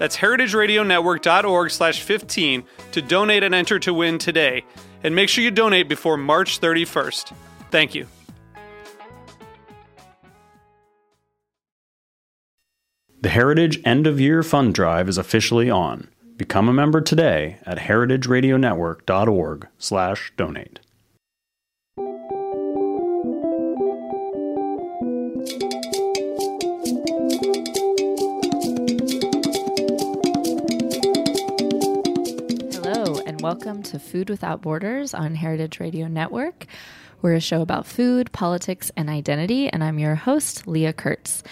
That's heritageradionetwork.org slash 15 to donate and enter to win today. And make sure you donate before March 31st. Thank you. The Heritage End of Year Fund Drive is officially on. Become a member today at heritageradionetwork.org/donate. Hello, welcome to Food Without Borders on Heritage Radio Network. We're a show about food, politics, and identity, and I'm your host, Leah Kurtz.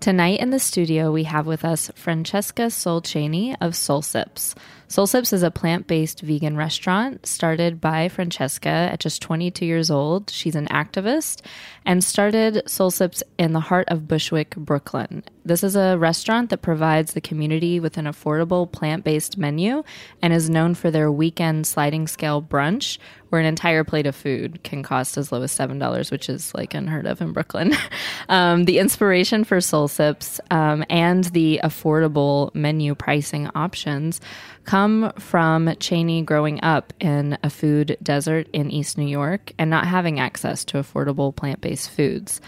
Tonight in the studio, we have with us Francesca Solceni of Sol Sips. Sol Sips is a plant based vegan restaurant started by Francesca at just 22 years old. She's an activist and started Sol Sips in the heart of Bushwick, Brooklyn. This is a restaurant that provides the community with an affordable plant based menu and is known for their weekend sliding scale brunch, where an entire plate of food can cost as low as $7, which is like unheard of in Brooklyn. um, the inspiration for Sol Sips um, and the affordable menu pricing options come from Chaney growing up in a food desert in East New York and not having access to affordable plant based foods.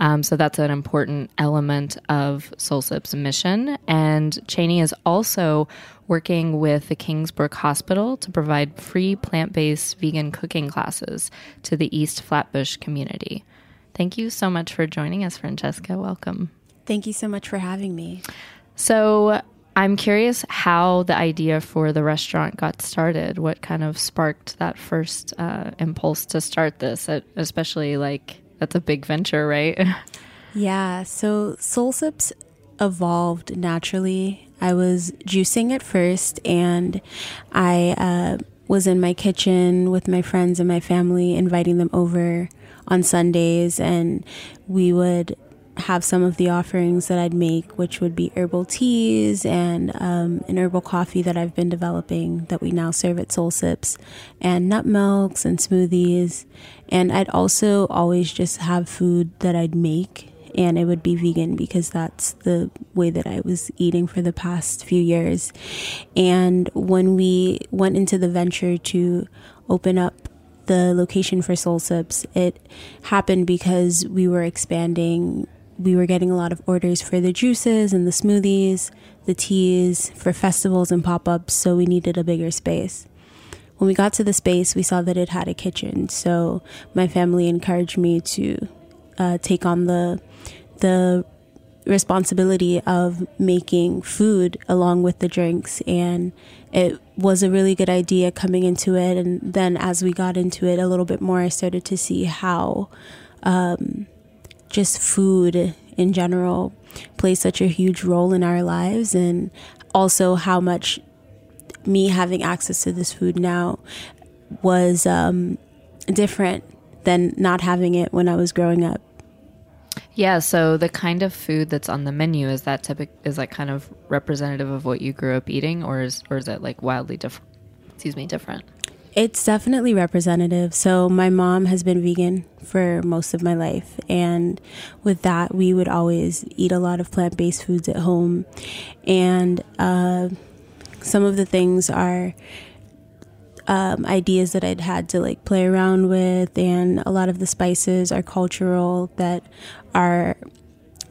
Um, so that's an important element of Sol Sips' mission. And Chaney is also working with the Kingsbrook Hospital to provide free plant based vegan cooking classes to the East Flatbush community. Thank you so much for joining us, Francesca. Welcome. Thank you so much for having me. So, I'm curious how the idea for the restaurant got started. What kind of sparked that first uh, impulse to start this, especially like that's a big venture, right? yeah. So Sol Sips evolved naturally. I was juicing at first, and I uh, was in my kitchen with my friends and my family, inviting them over on Sundays, and we would have some of the offerings that I'd make, which would be herbal teas and um, an herbal coffee that I've been developing that we now serve at Sol Sips, and nut milks and smoothies. And I'd also always just have food that I'd make, and it would be vegan because that's the way that I was eating for the past few years. And when we went into the venture to open up the location for Sol Sips, it happened because we were expanding we were getting a lot of orders for the juices and the smoothies, the teas for festivals and pop ups, so we needed a bigger space. When we got to the space, we saw that it had a kitchen, so my family encouraged me to uh, take on the the responsibility of making food along with the drinks and it was a really good idea coming into it and then as we got into it a little bit more i started to see how um, just food in general plays such a huge role in our lives and also how much me having access to this food now was um, different than not having it when I was growing up. Yeah, so the kind of food that's on the menu is that typic is like kind of representative of what you grew up eating or is or is it like wildly different? Excuse me, different. It's definitely representative. So, my mom has been vegan for most of my life. And with that, we would always eat a lot of plant based foods at home. And uh, some of the things are um, ideas that I'd had to like play around with. And a lot of the spices are cultural that are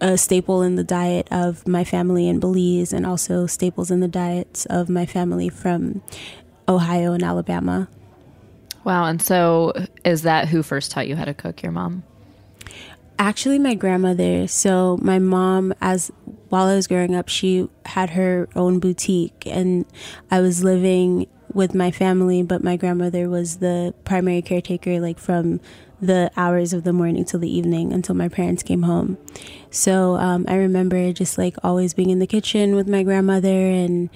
a staple in the diet of my family in Belize and also staples in the diets of my family from Ohio and Alabama. Wow. And so is that who first taught you how to cook? Your mom? Actually, my grandmother. So, my mom, as while I was growing up, she had her own boutique, and I was living with my family, but my grandmother was the primary caretaker, like from the hours of the morning till the evening until my parents came home. So um, I remember just like always being in the kitchen with my grandmother and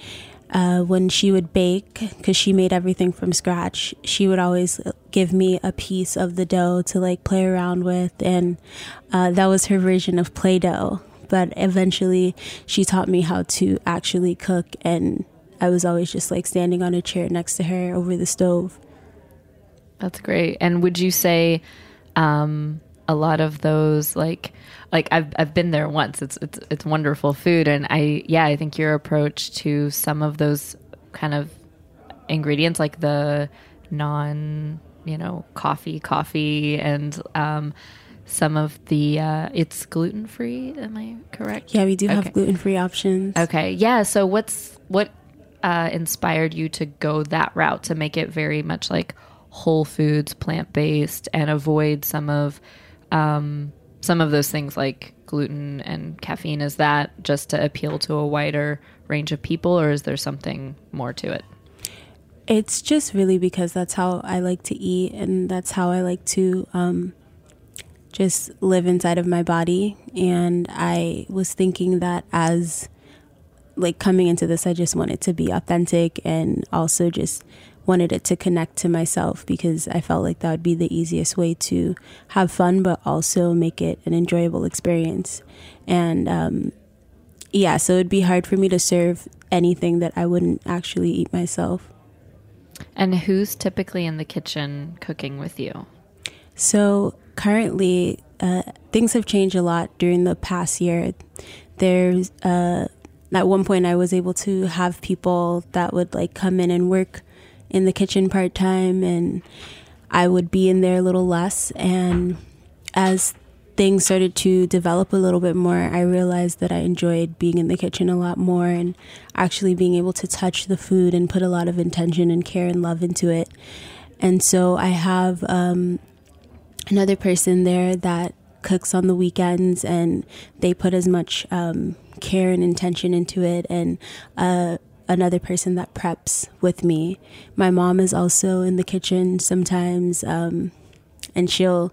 uh, when she would bake, because she made everything from scratch, she would always give me a piece of the dough to like play around with. And uh, that was her version of Play Doh. But eventually, she taught me how to actually cook. And I was always just like standing on a chair next to her over the stove. That's great. And would you say um, a lot of those like like I've I've been there once. It's it's it's wonderful food, and I yeah I think your approach to some of those kind of ingredients like the non you know coffee coffee and um, some of the uh, it's gluten free. Am I correct? Yeah, we do have gluten free options. Okay, yeah. So what's what uh, inspired you to go that route to make it very much like whole foods, plant based, and avoid some of um, some of those things like gluten and caffeine. Is that just to appeal to a wider range of people, or is there something more to it? It's just really because that's how I like to eat, and that's how I like to um, just live inside of my body. And I was thinking that as like coming into this, I just wanted to be authentic and also just wanted it to connect to myself because I felt like that would be the easiest way to have fun, but also make it an enjoyable experience. And um, yeah, so it'd be hard for me to serve anything that I wouldn't actually eat myself. And who's typically in the kitchen cooking with you? So currently, uh, things have changed a lot during the past year. There's uh, at one point I was able to have people that would like come in and work in the kitchen part time and I would be in there a little less. And as things started to develop a little bit more, I realized that I enjoyed being in the kitchen a lot more and actually being able to touch the food and put a lot of intention and care and love into it. And so I have um, another person there that cooks on the weekends and they put as much um, care and intention into it and uh, another person that preps with me. My mom is also in the kitchen sometimes, um, and she'll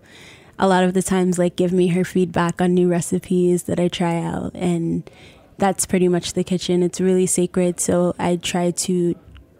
a lot of the times like give me her feedback on new recipes that I try out, and that's pretty much the kitchen. It's really sacred, so I try to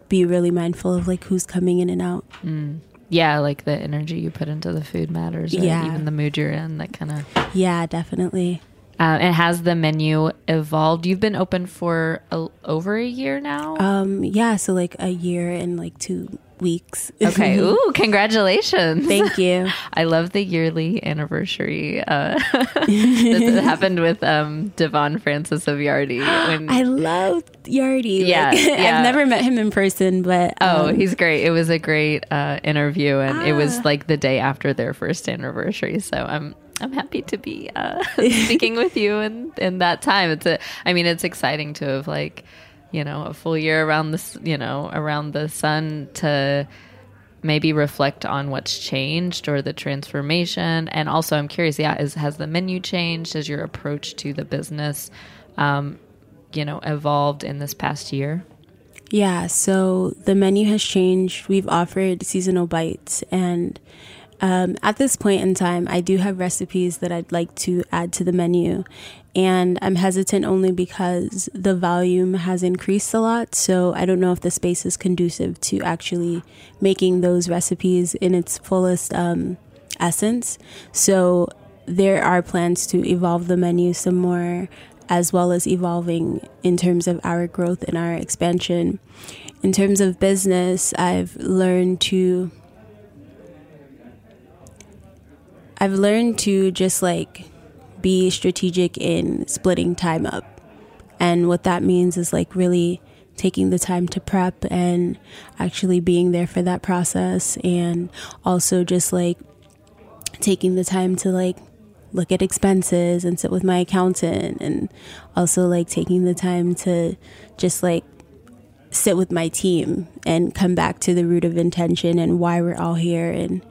be really mindful of like who's coming in and out. Mm. Yeah, like the energy you put into the food matters. Right? Yeah, even the mood you're in. That kind of. Yeah, definitely. Uh, and has the menu evolved? You've been open for a, over a year now. Um, yeah, so like a year and like two weeks. Okay. Ooh, congratulations! Thank you. I love the yearly anniversary uh, that happened with um, Devon Francis of Yardy. When I love Yardy. Yeah, like, yeah, I've never met him in person, but oh, um, oh, he's great. It was a great uh, interview, and ah. it was ah. like the day after their first anniversary. So I'm I'm happy to be uh, speaking with you in in that time. It's a, I mean, it's exciting to have like, you know, a full year around this, you know, around the sun to maybe reflect on what's changed or the transformation. And also, I'm curious, yeah, is has the menu changed? Has your approach to the business, um, you know, evolved in this past year? Yeah, so the menu has changed. We've offered seasonal bites and um, at this point in time, I do have recipes that I'd like to add to the menu, and I'm hesitant only because the volume has increased a lot. So I don't know if the space is conducive to actually making those recipes in its fullest um, essence. So there are plans to evolve the menu some more, as well as evolving in terms of our growth and our expansion. In terms of business, I've learned to I've learned to just like be strategic in splitting time up. And what that means is like really taking the time to prep and actually being there for that process and also just like taking the time to like look at expenses and sit with my accountant and also like taking the time to just like sit with my team and come back to the root of intention and why we're all here and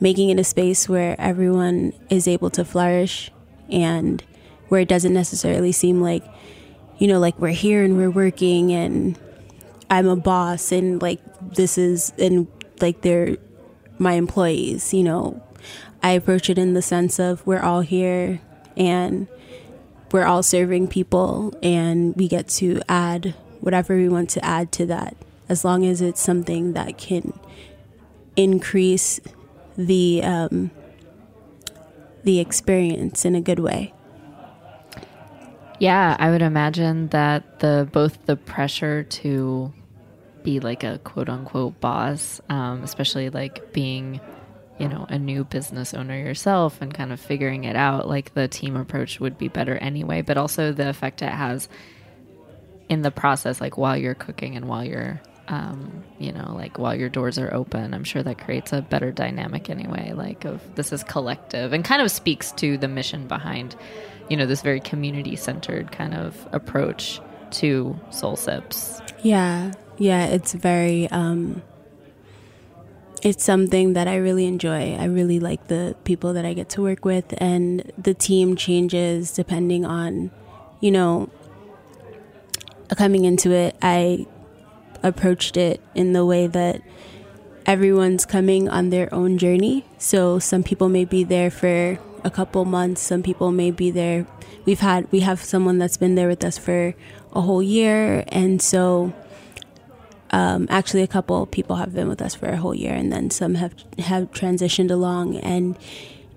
making it a space where everyone is able to flourish and where it doesn't necessarily seem like you know like we're here and we're working and I'm a boss and like this is and like they're my employees, you know. I approach it in the sense of we're all here and we're all serving people and we get to add whatever we want to add to that as long as it's something that can increase the um, the experience in a good way. Yeah, I would imagine that the both the pressure to be like a quote unquote boss, um, especially like being, you know, a new business owner yourself and kind of figuring it out, like the team approach would be better anyway, but also the effect it has in the process, like while you're cooking and while you're, um, you know, like while your doors are open, I'm sure that creates a better dynamic anyway, like of this is collective and kind of speaks to the mission behind, you know, this very community centered kind of approach to Sol Sips. Yeah, yeah, it's very um it's something that I really enjoy. I really like the people that I get to work with and the team changes depending on, you know, coming into it, I approached it in the way that everyone's coming on their own journey. So some people may be there for a couple months, some people may be there. We've had we have someone that's been there with us for a whole year and so um, actually, a couple people have been with us for a whole year, and then some have have transitioned along, and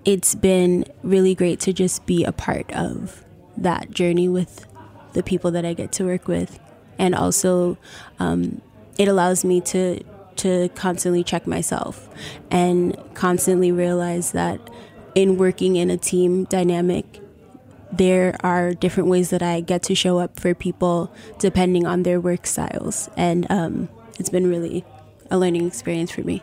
it's been really great to just be a part of that journey with the people that I get to work with, and also um, it allows me to to constantly check myself and constantly realize that in working in a team dynamic there are different ways that I get to show up for people depending on their work styles. And um, it's been really a learning experience for me.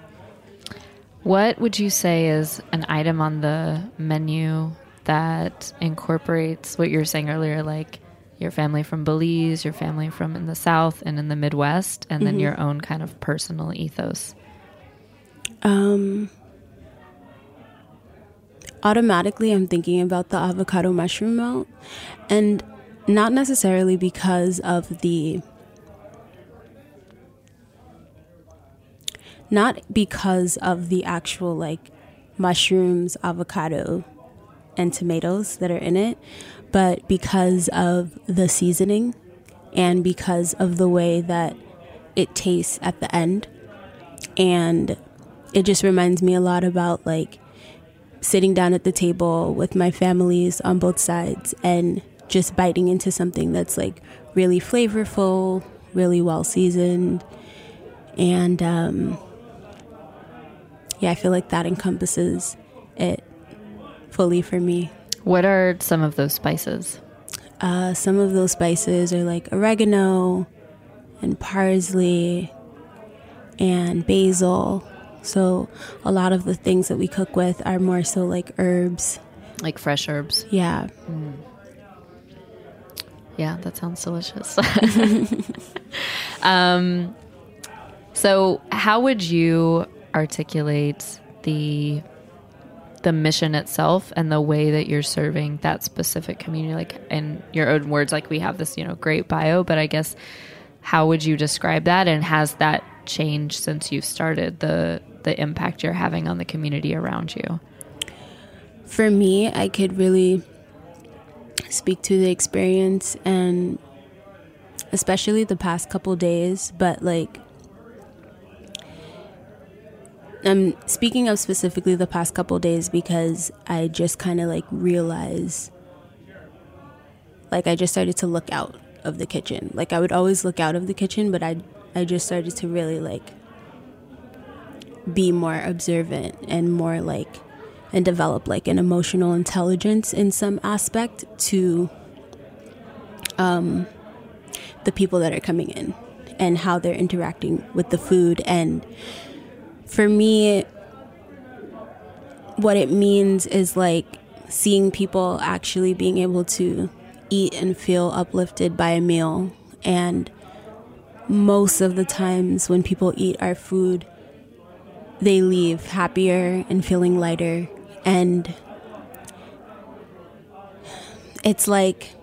What would you say is an item on the menu that incorporates what you were saying earlier, like your family from Belize, your family from in the South and in the Midwest, and then mm-hmm. your own kind of personal ethos? Um, automatically I'm thinking about the avocado mushroom melt and not necessarily because of the not because of the actual like mushrooms, avocado and tomatoes that are in it, but because of the seasoning and because of the way that it tastes at the end. And it just reminds me a lot about like sitting down at the table with my families on both sides and just biting into something that's like really flavorful, really well seasoned. And um, yeah, I feel like that encompasses it fully for me. What are some of those spices? Uh, some of those spices are like oregano and parsley and basil so a lot of the things that we cook with are more so like herbs. Like fresh herbs. Yeah. Mm. Yeah, that sounds delicious. um, so how would you articulate the the mission itself and the way that you're serving that specific community like in your own words like we have this you know great bio but i guess how would you describe that and has that changed since you've started the the impact you're having on the community around you? For me, I could really speak to the experience and especially the past couple days, but like I'm speaking of specifically the past couple days because I just kind of like realized like I just started to look out of the kitchen. Like I would always look out of the kitchen, but I I just started to really like be more observant and more like and develop like an emotional intelligence in some aspect to um, the people that are coming in and how they're interacting with the food and for me what it means is like seeing people actually being able to eat and feel uplifted by a meal and most of the times when people eat our food, they leave happier and feeling lighter. And it's like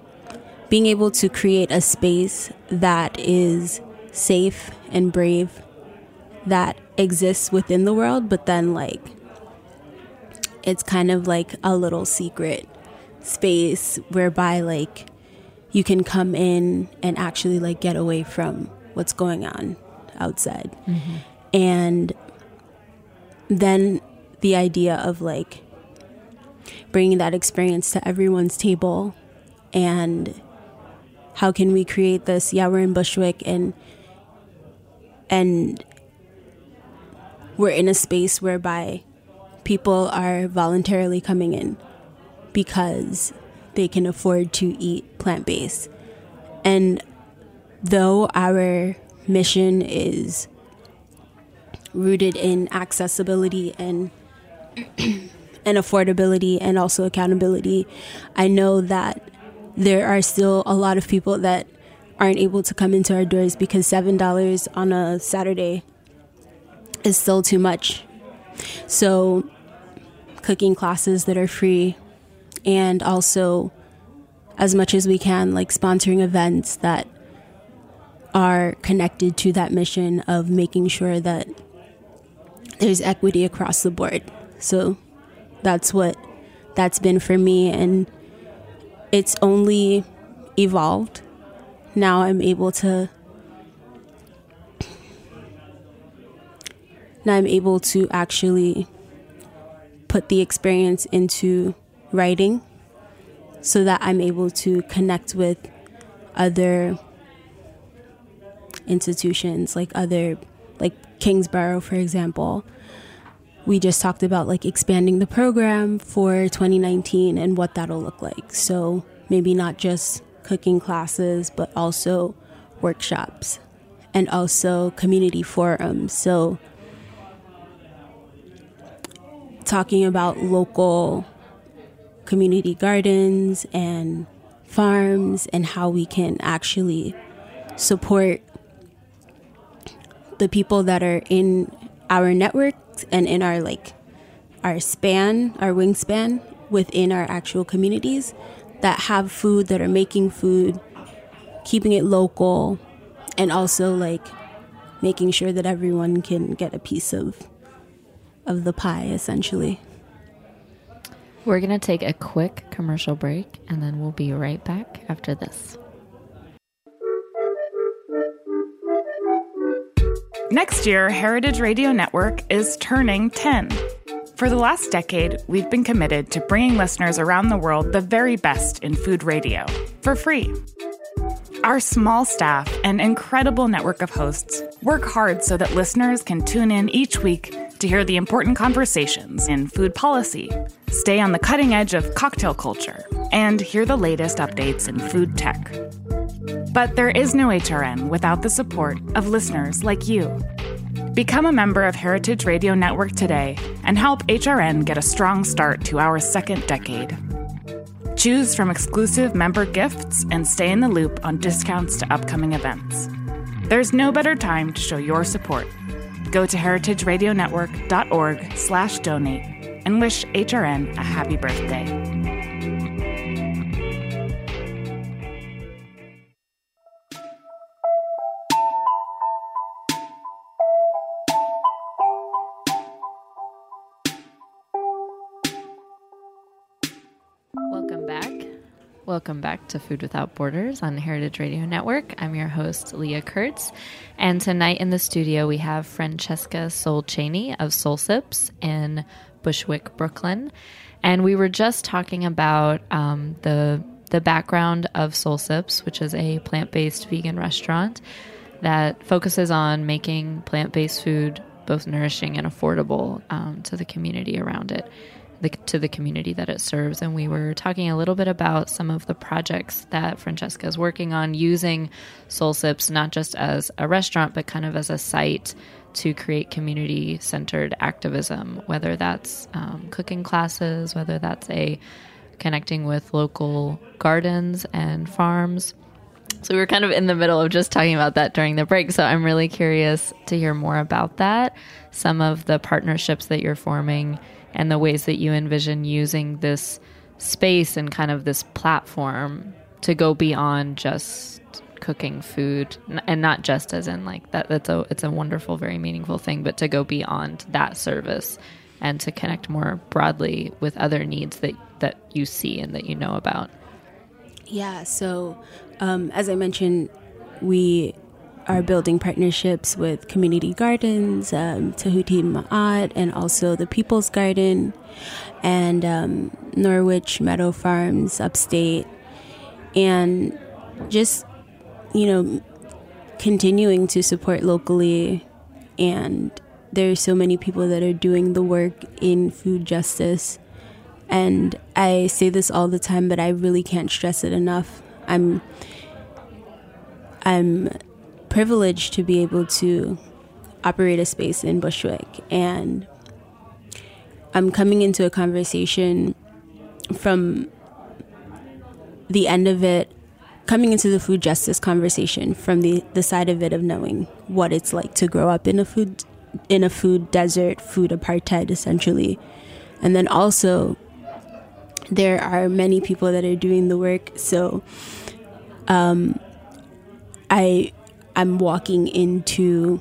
being able to create a space that is safe and brave that exists within the world, but then like it's kind of like a little secret space whereby like you can come in and actually like get away from what's going on outside. Mm-hmm. And then the idea of like bringing that experience to everyone's table and how can we create this yeah we're in bushwick and and we're in a space whereby people are voluntarily coming in because they can afford to eat plant based. And though our mission is rooted in accessibility and and affordability and also accountability, I know that there are still a lot of people that aren't able to come into our doors because $7 on a Saturday is still too much. So cooking classes that are free and also as much as we can like sponsoring events that are connected to that mission of making sure that there's equity across the board. So that's what that's been for me and it's only evolved. Now I'm able to now I'm able to actually put the experience into writing so that I'm able to connect with other institutions like other like Kingsbrook for example. We just talked about like expanding the program for 2019 and what that'll look like. So maybe not just cooking classes but also workshops and also community forums. So talking about local community gardens and farms and how we can actually support the people that are in our networks and in our like our span, our wingspan within our actual communities that have food that are making food, keeping it local and also like making sure that everyone can get a piece of of the pie, essentially. We're going to take a quick commercial break and then we'll be right back after this. Next year, Heritage Radio Network is turning 10. For the last decade, we've been committed to bringing listeners around the world the very best in food radio for free. Our small staff and incredible network of hosts work hard so that listeners can tune in each week to hear the important conversations in food policy, stay on the cutting edge of cocktail culture, and hear the latest updates in food tech. But there is no HRN without the support of listeners like you. Become a member of Heritage Radio Network today and help HRN get a strong start to our second decade. Choose from exclusive member gifts and stay in the loop on discounts to upcoming events. There's no better time to show your support Go to heritageradionetwork.org slash donate and wish HRN a happy birthday. Welcome back to Food Without Borders on Heritage Radio Network. I'm your host, Leah Kurtz. And tonight in the studio, we have Francesca Soul Chaney of Sol Sips in Bushwick, Brooklyn. And we were just talking about um, the, the background of Sol Sips, which is a plant based vegan restaurant that focuses on making plant based food both nourishing and affordable um, to the community around it the, to the community that it serves. And we were talking a little bit about some of the projects that Francesca is working on using Sol Sips, not just as a restaurant, but kind of as a site to create community centered activism, whether that's um, cooking classes, whether that's a connecting with local gardens and farms. So we were kind of in the middle of just talking about that during the break. So I'm really curious to hear more about that, some of the partnerships that you're forming, and the ways that you envision using this space and kind of this platform to go beyond just cooking food and not just as in like that that's a it's a wonderful very meaningful thing but to go beyond that service and to connect more broadly with other needs that that you see and that you know about. Yeah so um, as i mentioned we are building partnerships with community gardens um, Tahuti Ma'at and also the People's Garden and um, Norwich Meadow Farms upstate. And just you know continuing to support locally. And there are so many people that are doing the work in food justice. And I say this all the time but I really can't stress it enough. I'm I'm privileged to be able to operate a space in Bushwick and I'm coming into a conversation from the end of it coming into the food justice conversation from the, the side of it of knowing what it's like to grow up in a food in a food desert, food apartheid essentially. And then also there are many people that are doing the work. So um, I I'm walking into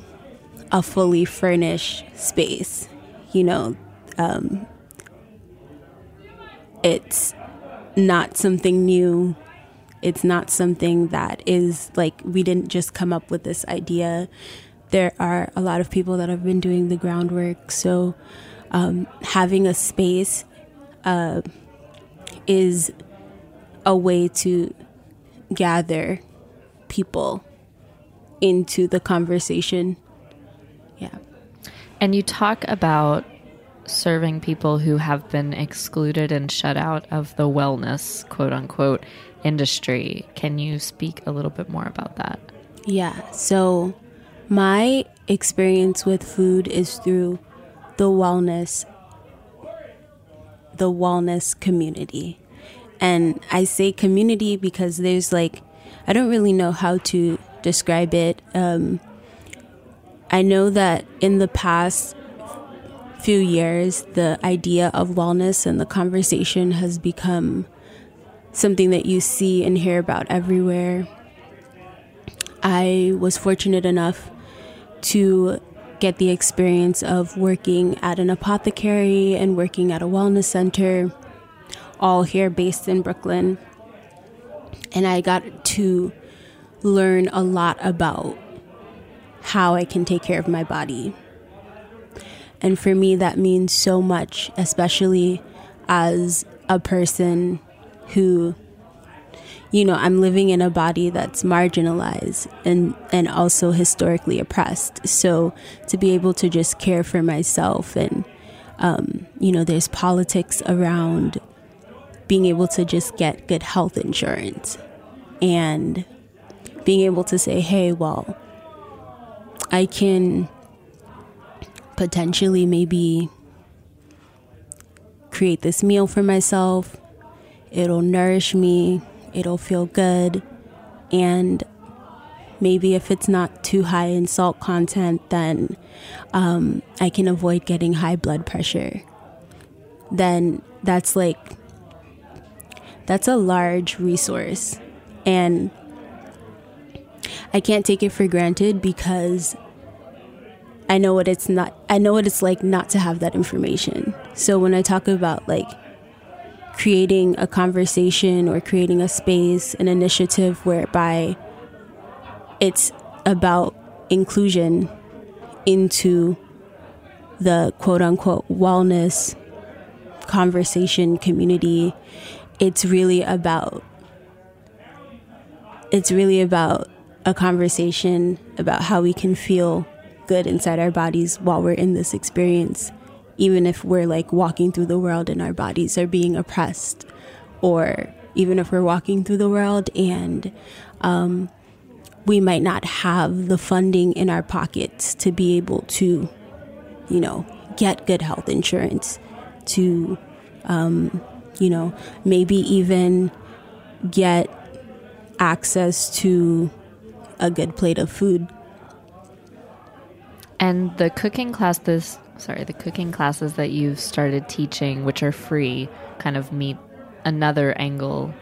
a fully furnished space. You know, um, it's not something new. It's not something that is like we didn't just come up with this idea. There are a lot of people that have been doing the groundwork. So, um, having a space uh, is a way to gather people into the conversation. Yeah. And you talk about serving people who have been excluded and shut out of the wellness, quote unquote, industry. Can you speak a little bit more about that? Yeah. So, my experience with food is through the wellness the wellness community. And I say community because there's like I don't really know how to describe it. Um, I know that in the past few years, the idea of wellness and the conversation has become something that you see and hear about everywhere. I was fortunate enough to get the experience of working at an apothecary and working at a wellness center, all here based in Brooklyn. And I got to learn a lot about how I can take care of my body. And for me, that means so much, especially as a person who, you know, I'm living in a body that's marginalized and, and also historically oppressed. So to be able to just care for myself and, um, you know, there's politics around being able to just get good health insurance and being able to say, hey, well, I can potentially maybe create this meal for myself. It'll nourish me, it'll feel good, and maybe if it's not too high in salt content, then um, I can avoid getting high blood pressure. Then that's like, that's a large resource. And I can't take it for granted because I know what it's not I know what it's like not to have that information. So when I talk about like creating a conversation or creating a space, an initiative whereby it's about inclusion into the quote unquote wellness conversation community, it's really about it's really about a conversation about how we can feel good inside our bodies while we're in this experience, even if we're like walking through the world and our bodies are being oppressed, or even if we're walking through the world and um, we might not have the funding in our pockets to be able to, you know, get good health insurance, to, um, you know, maybe even get access to a good plate of food. And the cooking class this sorry, the cooking classes that you've started teaching, which are free, kind of meet another angle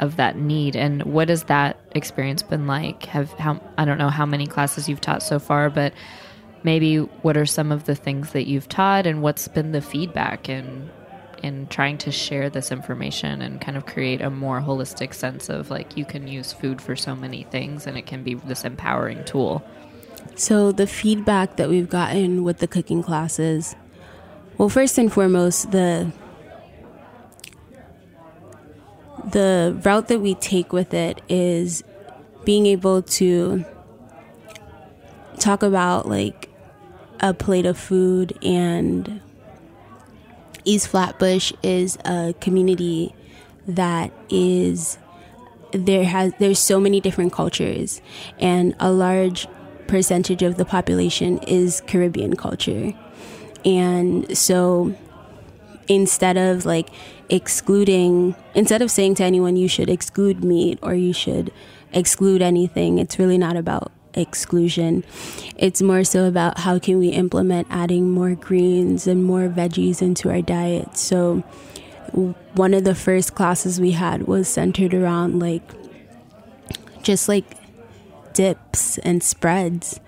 of that need. And what has that experience been like? Have how I don't know how many classes you've taught so far, but maybe what are some of the things that you've taught and what's been the feedback in in trying to share this information and kind of create a more holistic sense of like you can use food for so many things and it can be this empowering tool. So, the feedback that we've gotten with the cooking classes, well, first and foremost, the the route that we take with it is being able to talk about like a plate of food and East Flatbush is a community that is there has there's so many different cultures and a large percentage of the population is Caribbean culture. And so instead of like excluding, instead of saying to anyone, you should exclude meat or you should exclude anything, it's really not about exclusion. It's more so about how can we implement adding more greens and more veggies into our diet. So one of the first classes we had was centered around like just like dips and spreads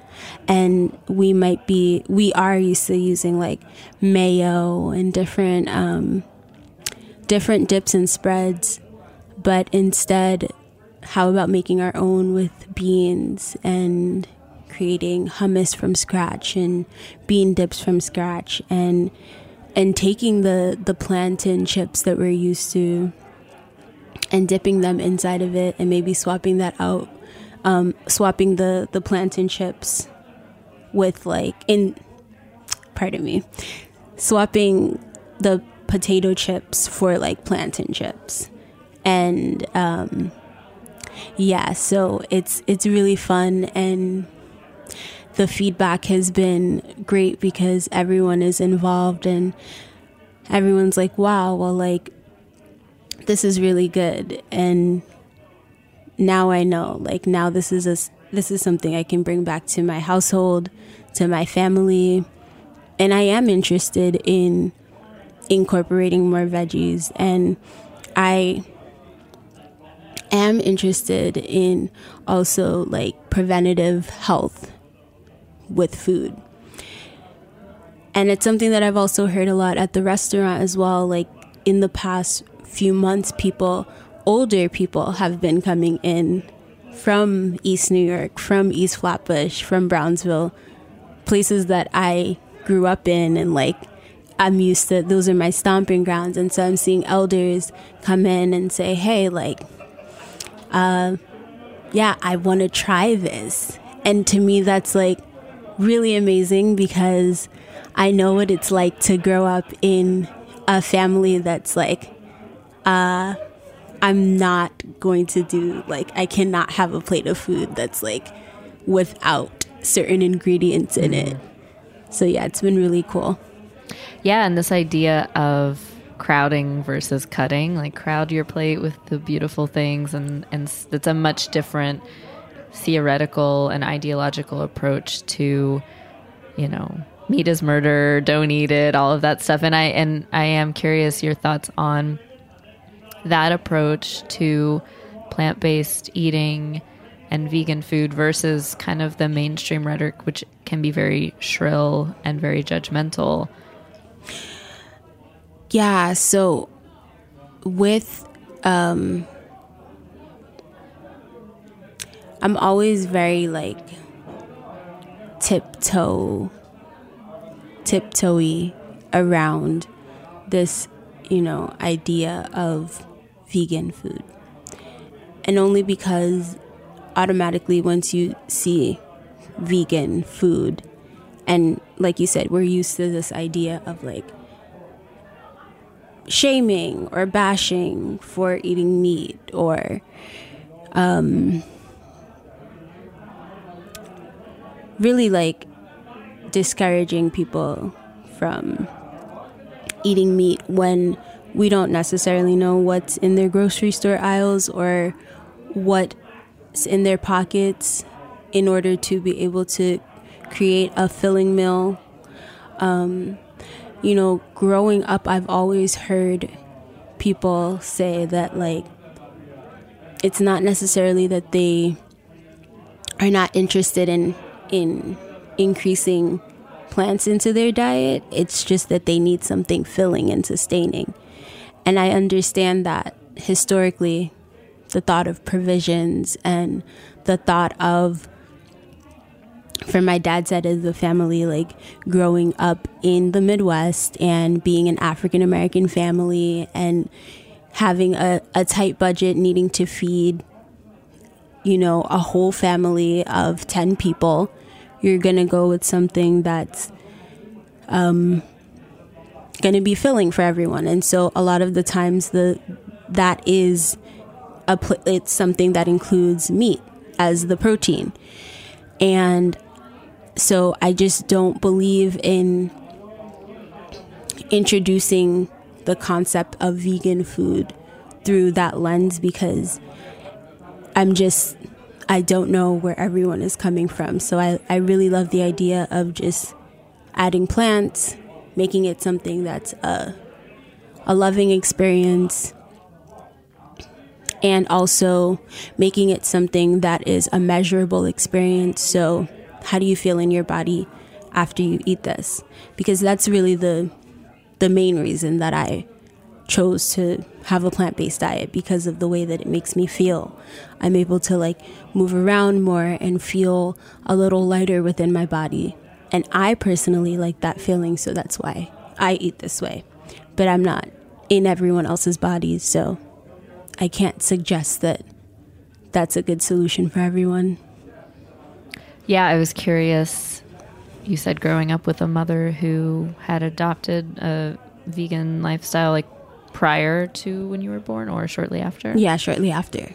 and we might be we are used to using like mayo and different um, different dips and spreads but instead how about making our own with beans and creating hummus from scratch and bean dips from scratch and and taking the the plantain chips that we're used to and dipping them inside of it and maybe swapping that out um, swapping the the plantain chips with like in pardon me swapping the potato chips for like plantain chips. And um, yeah so it's it's really fun and the feedback has been great because everyone is involved and everyone's like wow well like this is really good and now I know. Like now this is a this is something I can bring back to my household, to my family, and I am interested in incorporating more veggies and I am interested in also like preventative health with food. And it's something that I've also heard a lot at the restaurant as well. Like in the past few months, people older people have been coming in from East New York, from East Flatbush, from Brownsville, places that I grew up in and like I'm used to those are my stomping grounds and so I'm seeing elders come in and say, "Hey, like uh yeah, I want to try this." And to me that's like really amazing because I know what it's like to grow up in a family that's like uh I'm not going to do like I cannot have a plate of food that's like without certain ingredients in it. So yeah, it's been really cool. Yeah, and this idea of crowding versus cutting, like crowd your plate with the beautiful things and and it's a much different theoretical and ideological approach to you know, meat is murder, don't eat it, all of that stuff. And I and I am curious your thoughts on that approach to plant based eating and vegan food versus kind of the mainstream rhetoric, which can be very shrill and very judgmental. Yeah, so with um I'm always very like tiptoe tiptoey around this, you know, idea of vegan food. And only because automatically once you see vegan food and like you said we're used to this idea of like shaming or bashing for eating meat or um, really like discouraging people from eating meat when we don't necessarily know what's in their grocery store aisles or what's in their pockets in order to be able to create a filling meal. Um, you know, growing up, I've always heard people say that, like, it's not necessarily that they are not interested in in increasing plants into their diet. It's just that they need something filling and sustaining. And I understand that historically, the thought of provisions and the thought of from my dad's side of the family, like growing up in the Midwest and being an African American family and having a, a tight budget, needing to feed, you know, a whole family of 10 people, you're going to go with something that's um, going to be filling for everyone. And so a lot of the times the that is a pl- it's something that includes meat as the protein. And so I just don't believe in introducing the concept of vegan food through that lens because I'm just I don't know where everyone is coming from. So I, I really love the idea of just adding plants, making it something that's a a loving experience and also making it something that is a measurable experience. So how do you feel in your body after you eat this? Because that's really the the main reason that I chose to have a plant-based diet because of the way that it makes me feel. I'm able to like move around more and feel a little lighter within my body. And I personally like that feeling, so that's why I eat this way. But I'm not in everyone else's body, so I can't suggest that that's a good solution for everyone. Yeah, I was curious. You said growing up with a mother who had adopted a vegan lifestyle, like prior to when you were born or shortly after? Yeah, shortly after.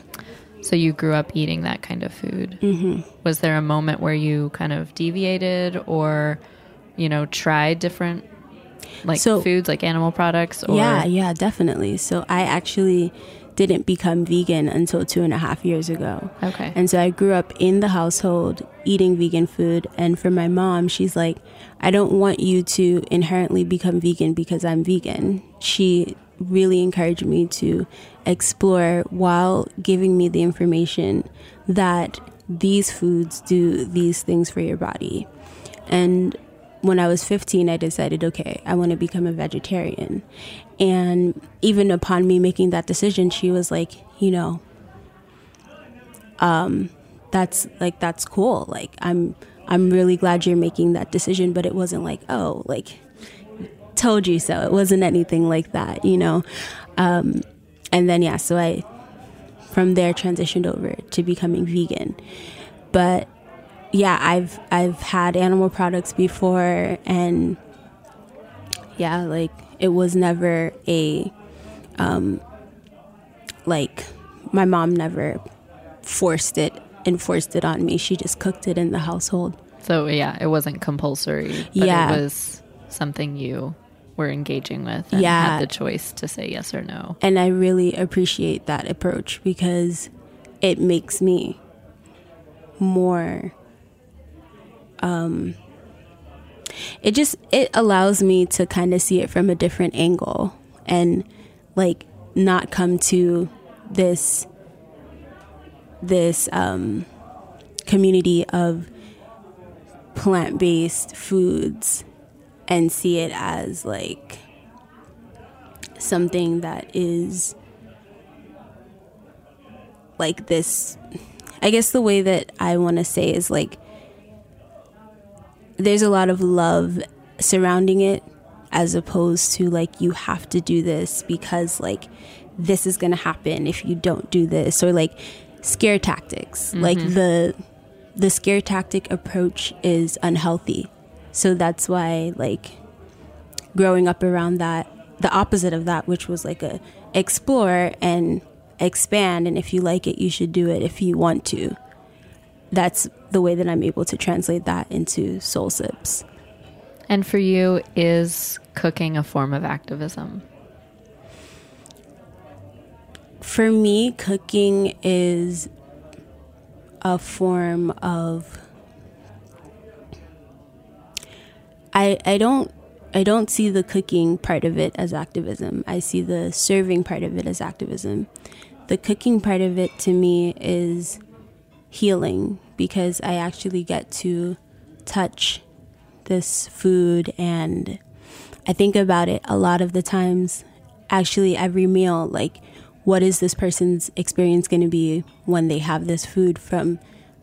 So you grew up eating that kind of food. Mm-hmm. Was there a moment where you kind of deviated or, you know, tried different like So- foods, like animal products? Or, Yeah, yeah, definitely. So I actually didn't become vegan until two and a half years ago. Okay. And so I grew up in the household eating vegan food. And for my mom, she's like, I don't want you to inherently become vegan because I'm vegan. She really encouraged me to explore while giving me the information that these foods do these things for your body. And when I was 15, I decided, okay, I want to become a vegetarian. And even upon me making that decision, she was like, you know, um, that's like that's cool. Like I'm I'm really glad you're making that decision, but it wasn't like, oh, like told you so. It wasn't anything like that, you know. Um, and then yeah, so I from there transitioned over to becoming vegan. But yeah, I've I've had animal products before and yeah, like it was never a um like my mom never forced it and forced it on me. She just cooked it in the household. So yeah, it wasn't compulsory. Yeah. it was something you were engaging with and Yeah. had the choice to say yes or no. And I really appreciate that approach because it makes me more um it just it allows me to kind of see it from a different angle and like not come to this this um community of plant-based foods and see it as like something that is like this I guess the way that I want to say is like there's a lot of love surrounding it as opposed to like you have to do this because like this is going to happen if you don't do this or like scare tactics. Mm-hmm. Like the the scare tactic approach is unhealthy. So that's why like growing up around that the opposite of that which was like a explore and expand and if you like it you should do it if you want to. That's the way that i'm able to translate that into Sol Sips And for you, is cooking a form of activism? for me cooking is a form of I I don't I don't see the cooking part of it as activism. I see the serving part of it as activism. The cooking part of it to me is healing because I actually get to touch this food and I think about it a lot of the times. Actually every meal like what is this person's experience going to be when they have this food from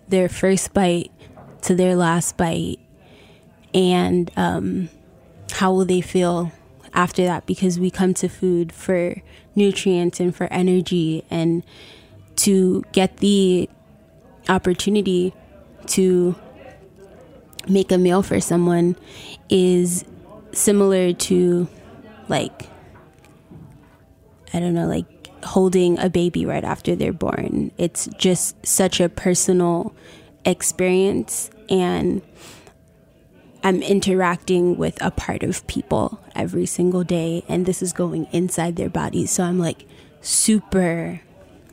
their first bite to their last bite? And um, how will they feel after that? Because we come to food for nutrients and for energy and to get the opportunity to make a meal for someone is similar to like I don't know like holding a baby right after they're born. It's just such a personal experience and I'm interacting with a part of people every single day and this is going inside their bodies. So I'm like super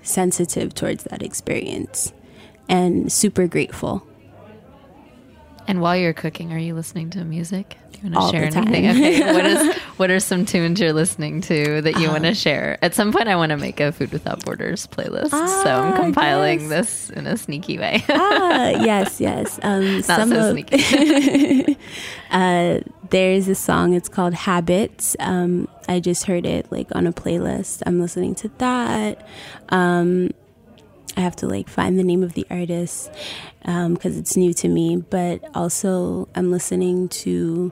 sensitive towards that experience and super grateful. And while you're cooking, are you listening to music? Do you want to share anything? Okay. what is what are some tunes you're listening to that you want Um, to share? At some point I want to make a Food Without Borders playlist. so I'm Ah, compiling yes. this in a sneaky way. ah, yes, yes. Um, Not some so of, sneaky. uh, there's a song. It's called Habits. Um, I just heard it like on a playlist. I'm listening to that. Um, I have to like find the name of the artist because it's new to me. But also, I'm listening to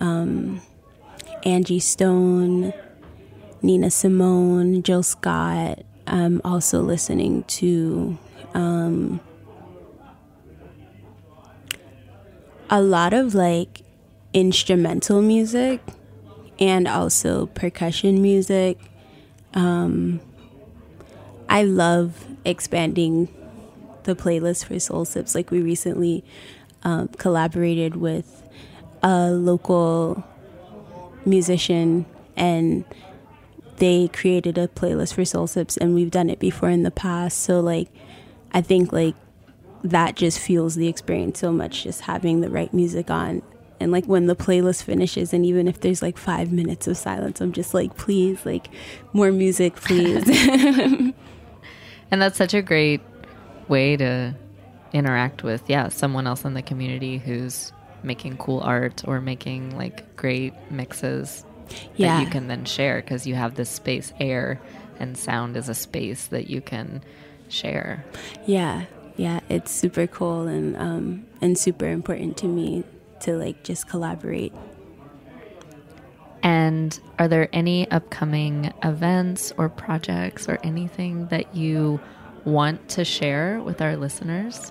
um, Angie Stone, Nina Simone, Jill Scott. I'm also listening to um, a lot of like instrumental music and also percussion music. Um, I love expanding the playlist for Sol Sips. Like we recently um, collaborated with a local musician and they created a playlist for Sol Sips and we've done it before in the past. So like I think like that just fuels the experience so much just having the right music on and like when the playlist finishes and even if there's like five minutes of silence i'm just like please like more music please and that's such a great way to interact with yeah, someone else in the community who's making cool art or making like great mixes Yeah. that you can then share because you have this space air and sound is a space that you can share. yeah yeah it's super cool and um and super important to me to like just collaborate And are there any upcoming events or projects or anything that you want to share with our listeners?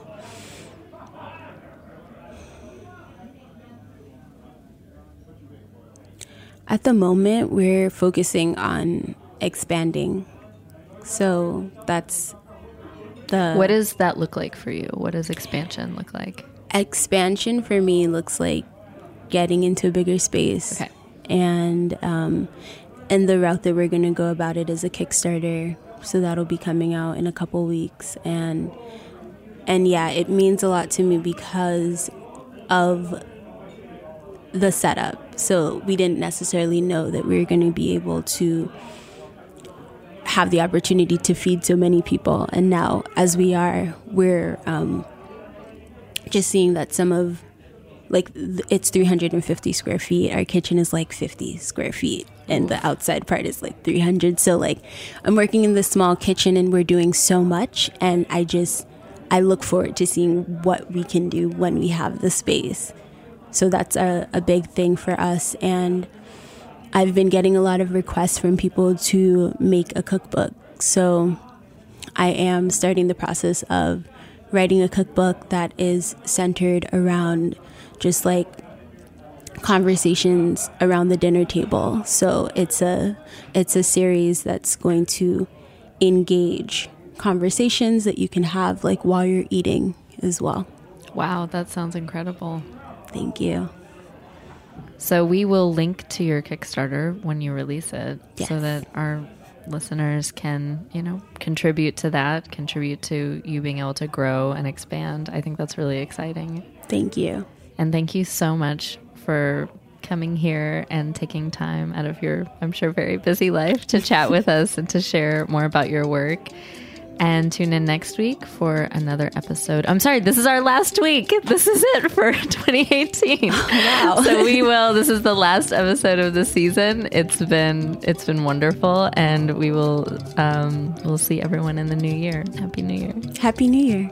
At the moment, we're focusing on expanding. So that's the what does that look like for you? What does expansion look like? expansion for me looks like getting into a bigger space. Okay. And um, and the route that we're gonna go about it is a Kickstarter. So that'll be coming out in a couple weeks. And and yeah, it means a lot to me because of the setup. So we didn't necessarily know that we were going to be able to have the opportunity to feed so many people. And now, as we are, we're um, just seeing that some of like it's 350 square feet. Our kitchen is like 50 square feet, and the outside part is like 300. So like, I'm working in this small kitchen, and we're doing so much, and I just I look forward to seeing what we can do when we have the space. So that's a, a big thing for us. And I've been getting a lot of requests from people to make a cookbook. So I am starting the process of writing a cookbook that is centered around just like conversations around the dinner table. So it's a it's a series that's going to engage conversations that you can have like while you're eating as well. Wow, that sounds incredible. Thank you. So we will link to your Kickstarter when you release it so that our listeners can, you know, contribute to that, contribute to you being able to grow and expand. I think that's really exciting. Thank you. And thank you so much for coming here and taking time out of your, I'm sure, very busy life to chat with us and to share more about your work. And tune in next week for another episode. I'm sorry, this is our last week. This is it for 2018. wow. So we will this is the last episode of the season. It's been it's been wonderful and we will um we'll see everyone in the new year. Happy New Year. Happy New Year.